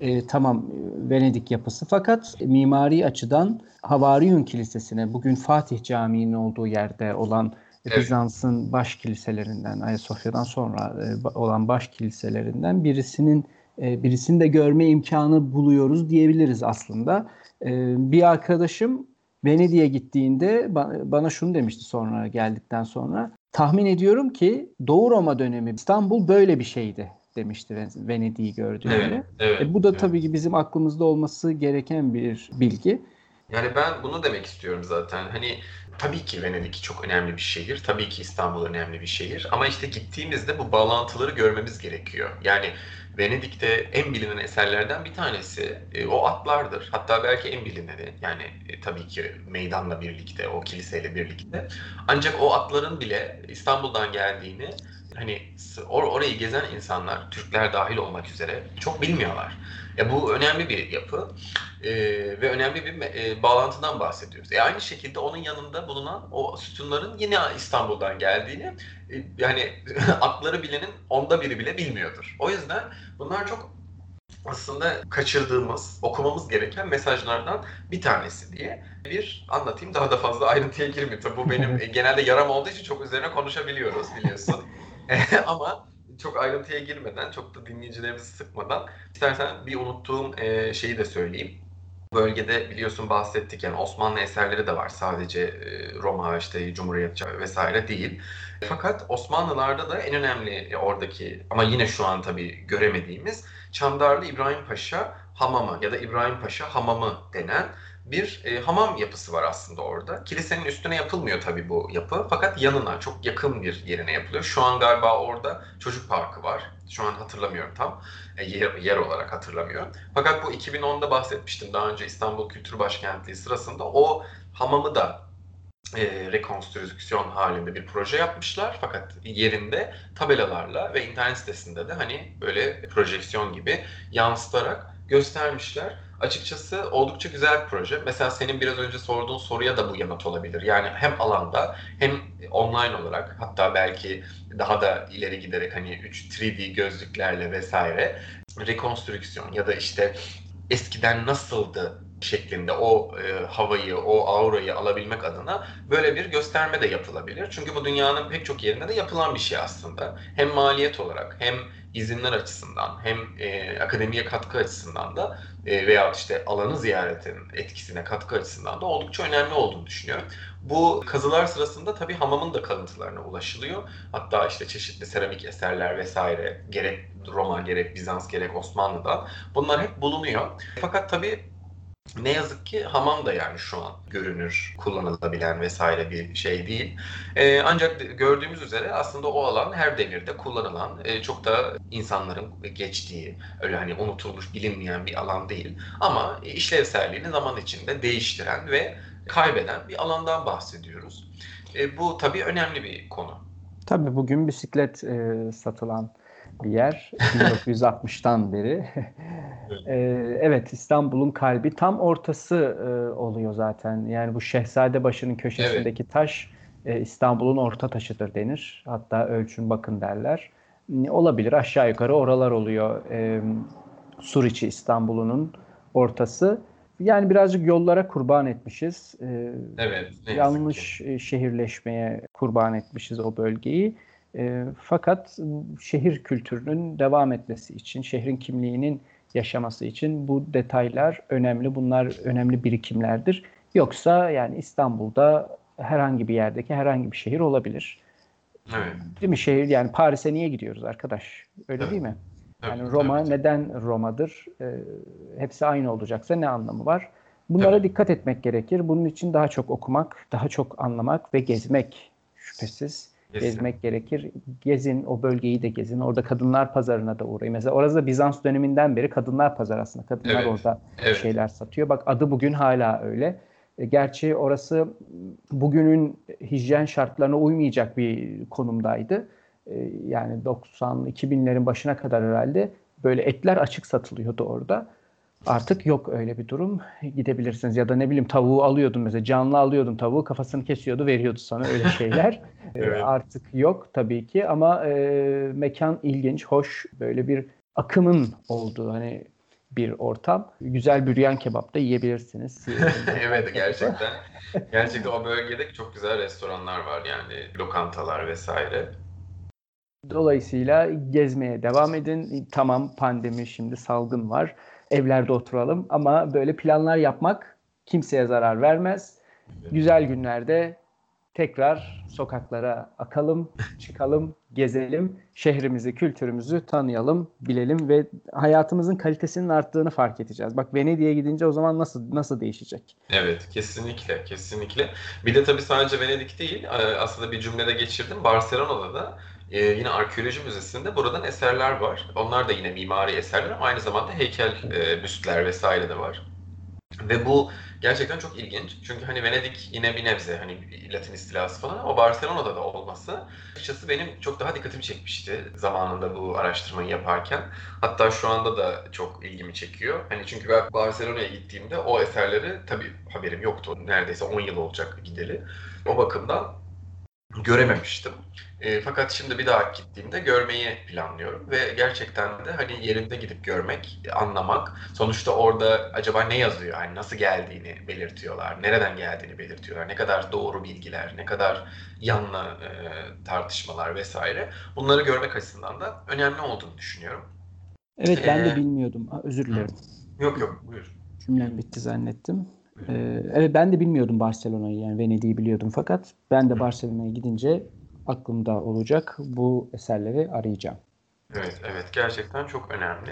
S1: e, tamam Venedik yapısı fakat mimari açıdan Havariyun Kilisesi'ne bugün Fatih Camii'nin olduğu yerde olan evet. Bizans'ın baş kiliselerinden Ayasofya'dan sonra e, olan baş kiliselerinden birisinin e, birisini de görme imkanı buluyoruz diyebiliriz aslında. E, bir arkadaşım Venedik'e gittiğinde bana şunu demişti sonra geldikten sonra. Tahmin ediyorum ki Doğu Roma dönemi İstanbul böyle bir şeydi demişti Venedik'i gördüğünde. Evet, evet, e, bu da evet. tabii ki bizim aklımızda olması gereken bir bilgi.
S2: Yani ben bunu demek istiyorum zaten. Hani tabii ki Venedik çok önemli bir şehir. Tabii ki İstanbul önemli bir şehir. Ama işte gittiğimizde bu bağlantıları görmemiz gerekiyor. Yani Venedik'te en bilinen eserlerden bir tanesi e, o atlardır. Hatta belki en bilineni yani e, tabii ki meydanla birlikte, o kiliseyle birlikte. Ancak o atların bile İstanbul'dan geldiğini hani or orayı gezen insanlar, Türkler dahil olmak üzere çok bilmiyorlar. E, bu önemli bir yapı e, ve önemli bir e, bağlantıdan bahsediyoruz. E, aynı şekilde onun yanında bulunan o sütunların yine İstanbul'dan geldiğini e, yani atları bilenin onda biri bile bilmiyordur. O yüzden bunlar çok aslında kaçırdığımız, okumamız gereken mesajlardan bir tanesi diye bir anlatayım. Daha da fazla ayrıntıya girmeyeyim. Tabii bu benim genelde yaram olduğu için çok üzerine konuşabiliyoruz biliyorsun. Ama çok ayrıntıya girmeden, çok da dinleyicilerimizi sıkmadan istersen bir unuttuğum e, şeyi de söyleyeyim. Bölgede biliyorsun bahsettik yani Osmanlı eserleri de var. Sadece e, Roma, işte Cumhuriyet vesaire değil. Fakat Osmanlılarda da en önemli e, oradaki ama yine şu an tabii göremediğimiz Çandarlı İbrahim Paşa hamamı ya da İbrahim Paşa hamamı denen bir e, hamam yapısı var aslında orada. Kilisenin üstüne yapılmıyor tabii bu yapı. Fakat yanına çok yakın bir yerine yapılıyor. Şu an galiba orada çocuk parkı var. Şu an hatırlamıyorum tam. E, yer, yer olarak hatırlamıyorum. Fakat bu 2010'da bahsetmiştim daha önce İstanbul Kültür Başkentliği sırasında. O hamamı da e, rekonstrüksiyon halinde bir proje yapmışlar. Fakat yerinde tabelalarla ve internet sitesinde de hani böyle projeksiyon gibi yansıtarak göstermişler açıkçası oldukça güzel bir proje. Mesela senin biraz önce sorduğun soruya da bu yanıt olabilir. Yani hem alanda hem online olarak hatta belki daha da ileri giderek hani 3 3D gözlüklerle vesaire rekonstrüksiyon ya da işte eskiden nasıldı şeklinde o e, havayı, o aurayı alabilmek adına böyle bir gösterme de yapılabilir. Çünkü bu dünyanın pek çok yerinde de yapılan bir şey aslında. Hem maliyet olarak hem izinler açısından hem e, akademiye katkı açısından da e, veya işte alanı ziyaretin etkisine katkı açısından da oldukça önemli olduğunu düşünüyorum. Bu kazılar sırasında tabii hamamın da kalıntılarına ulaşılıyor. Hatta işte çeşitli seramik eserler vesaire gerek Roma gerek Bizans gerek Osmanlı'dan bunlar hep bulunuyor. Fakat tabii ne yazık ki hamam da yani şu an görünür, kullanılabilen vesaire bir şey değil. Ee, ancak gördüğümüz üzere aslında o alan her devirde kullanılan, e, çok da insanların geçtiği, öyle hani unutulmuş, bilinmeyen bir alan değil. Ama işlevselliğini zaman içinde değiştiren ve kaybeden bir alandan bahsediyoruz. E, bu tabii önemli bir konu.
S1: Tabii bugün bisiklet e, satılan bir yer 1960'tan beri. e, evet İstanbul'un kalbi tam ortası e, oluyor zaten. Yani bu Şehzadebaşı'nın köşesindeki evet. taş e, İstanbul'un orta taşıdır denir. Hatta ölçün bakın derler. Olabilir aşağı yukarı oralar oluyor. E, Suriçi İstanbul'un ortası. Yani birazcık yollara kurban etmişiz.
S2: Ee, evet.
S1: Yanlış ki. şehirleşmeye kurban etmişiz o bölgeyi. E, fakat şehir kültürünün devam etmesi için, şehrin kimliğinin yaşaması için bu detaylar önemli. Bunlar önemli birikimlerdir. Yoksa yani İstanbul'da herhangi bir yerdeki herhangi bir şehir olabilir. Evet. Değil mi şehir? Yani Paris'e niye gidiyoruz arkadaş? Öyle evet. değil mi? Yani evet, Roma evet. neden Roma'dır? E, hepsi aynı olacaksa ne anlamı var? Bunlara evet. dikkat etmek gerekir. Bunun için daha çok okumak, daha çok anlamak ve gezmek şüphesiz gezmek gerekir. Gezin, o bölgeyi de gezin. Orada kadınlar pazarına da uğrayın. Mesela orası da Bizans döneminden beri kadınlar pazarı aslında. Kadınlar evet. orada evet. şeyler satıyor. Bak adı bugün hala öyle. E, gerçi orası bugünün hijyen şartlarına uymayacak bir konumdaydı. E, yani 90 2000'lerin başına kadar herhalde böyle etler açık satılıyordu orada. Artık yok öyle bir durum. Gidebilirsiniz ya da ne bileyim tavuğu alıyordun mesela canlı alıyordun tavuğu kafasını kesiyordu veriyordu sana öyle şeyler. Ee, evet. Artık yok tabii ki ama e, mekan ilginç, hoş böyle bir akımın olduğu hani bir ortam. Güzel büryan kebap da yiyebilirsiniz.
S2: evet gerçekten. gerçekten o bölgede çok güzel restoranlar var yani lokantalar vesaire.
S1: Dolayısıyla gezmeye devam edin. Tamam pandemi şimdi salgın var evlerde oturalım ama böyle planlar yapmak kimseye zarar vermez. Güzel günlerde tekrar sokaklara akalım, çıkalım, gezelim, şehrimizi, kültürümüzü tanıyalım, bilelim ve hayatımızın kalitesinin arttığını fark edeceğiz. Bak Venedik'e gidince o zaman nasıl nasıl değişecek?
S2: Evet, kesinlikle, kesinlikle. Bir de tabii sadece Venedik değil, aslında bir cümlede geçirdim. Barcelona'da da ee, yine arkeoloji müzesinde buradan eserler var. Onlar da yine mimari eserler ama aynı zamanda heykel e, büstler vesaire de var. Ve bu gerçekten çok ilginç. Çünkü hani Venedik yine bir nebze hani Latin istilası falan ama Barcelona'da da olması açıkçası benim çok daha dikkatimi çekmişti zamanında bu araştırmayı yaparken. Hatta şu anda da çok ilgimi çekiyor. Hani çünkü ben Barcelona'ya gittiğimde o eserleri tabii haberim yoktu. Neredeyse 10 yıl olacak gideli. O bakımdan görememiştim. E, fakat şimdi bir daha gittiğimde görmeyi planlıyorum ve gerçekten de hani yerinde gidip görmek, anlamak. Sonuçta orada acaba ne yazıyor? Hani nasıl geldiğini belirtiyorlar, nereden geldiğini belirtiyorlar, ne kadar doğru bilgiler, ne kadar yanlı e, tartışmalar vesaire. Bunları görmek açısından da önemli olduğunu düşünüyorum.
S1: Evet ben ee, de bilmiyordum. Özür dilerim.
S2: Yok yok buyur.
S1: Cümlem bitti zannettim. Ee, evet ben de bilmiyordum Barcelona'yı yani Venedik'i biliyordum fakat ben de Barcelona'ya gidince aklımda olacak bu eserleri arayacağım.
S2: Evet, evet gerçekten çok önemli.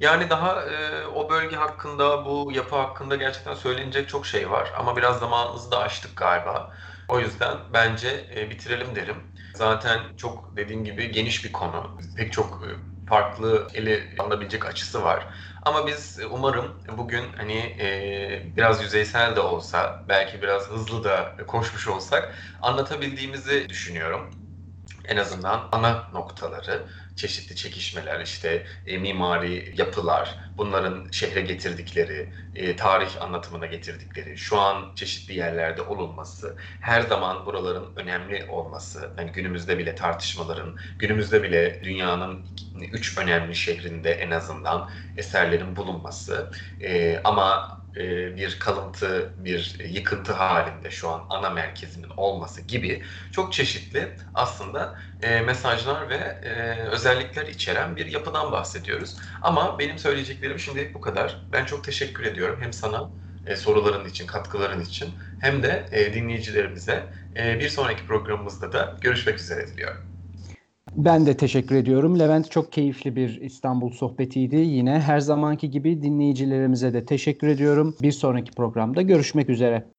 S2: Yani daha e, o bölge hakkında, bu yapı hakkında gerçekten söylenecek çok şey var ama biraz zamanımızı da aştık galiba. O yüzden bence e, bitirelim derim. Zaten çok dediğim gibi geniş bir konu. Pek çok e, farklı ele alınabilecek açısı var. Ama biz umarım bugün hani e, biraz yüzeysel de olsa, belki biraz hızlı da koşmuş olsak anlatabildiğimizi düşünüyorum. En azından ana noktaları çeşitli çekişmeler, işte e, mimari yapılar, bunların şehre getirdikleri, e, tarih anlatımına getirdikleri, şu an çeşitli yerlerde olunması, her zaman buraların önemli olması, yani günümüzde bile tartışmaların, günümüzde bile dünyanın üç önemli şehrinde en azından eserlerin bulunması e, ama e, bir kalıntı, bir yıkıntı halinde şu an ana merkezinin olması gibi çok çeşitli aslında e, mesajlar ve e, özellikler içeren bir yapıdan bahsediyoruz. Ama benim söyleyeceklerim şimdilik bu kadar. Ben çok teşekkür ediyorum hem sana soruların için, katkıların için hem de dinleyicilerimize. Bir sonraki programımızda da görüşmek üzere diliyorum.
S1: Ben de teşekkür ediyorum. Levent çok keyifli bir İstanbul sohbetiydi. Yine her zamanki gibi dinleyicilerimize de teşekkür ediyorum. Bir sonraki programda görüşmek üzere.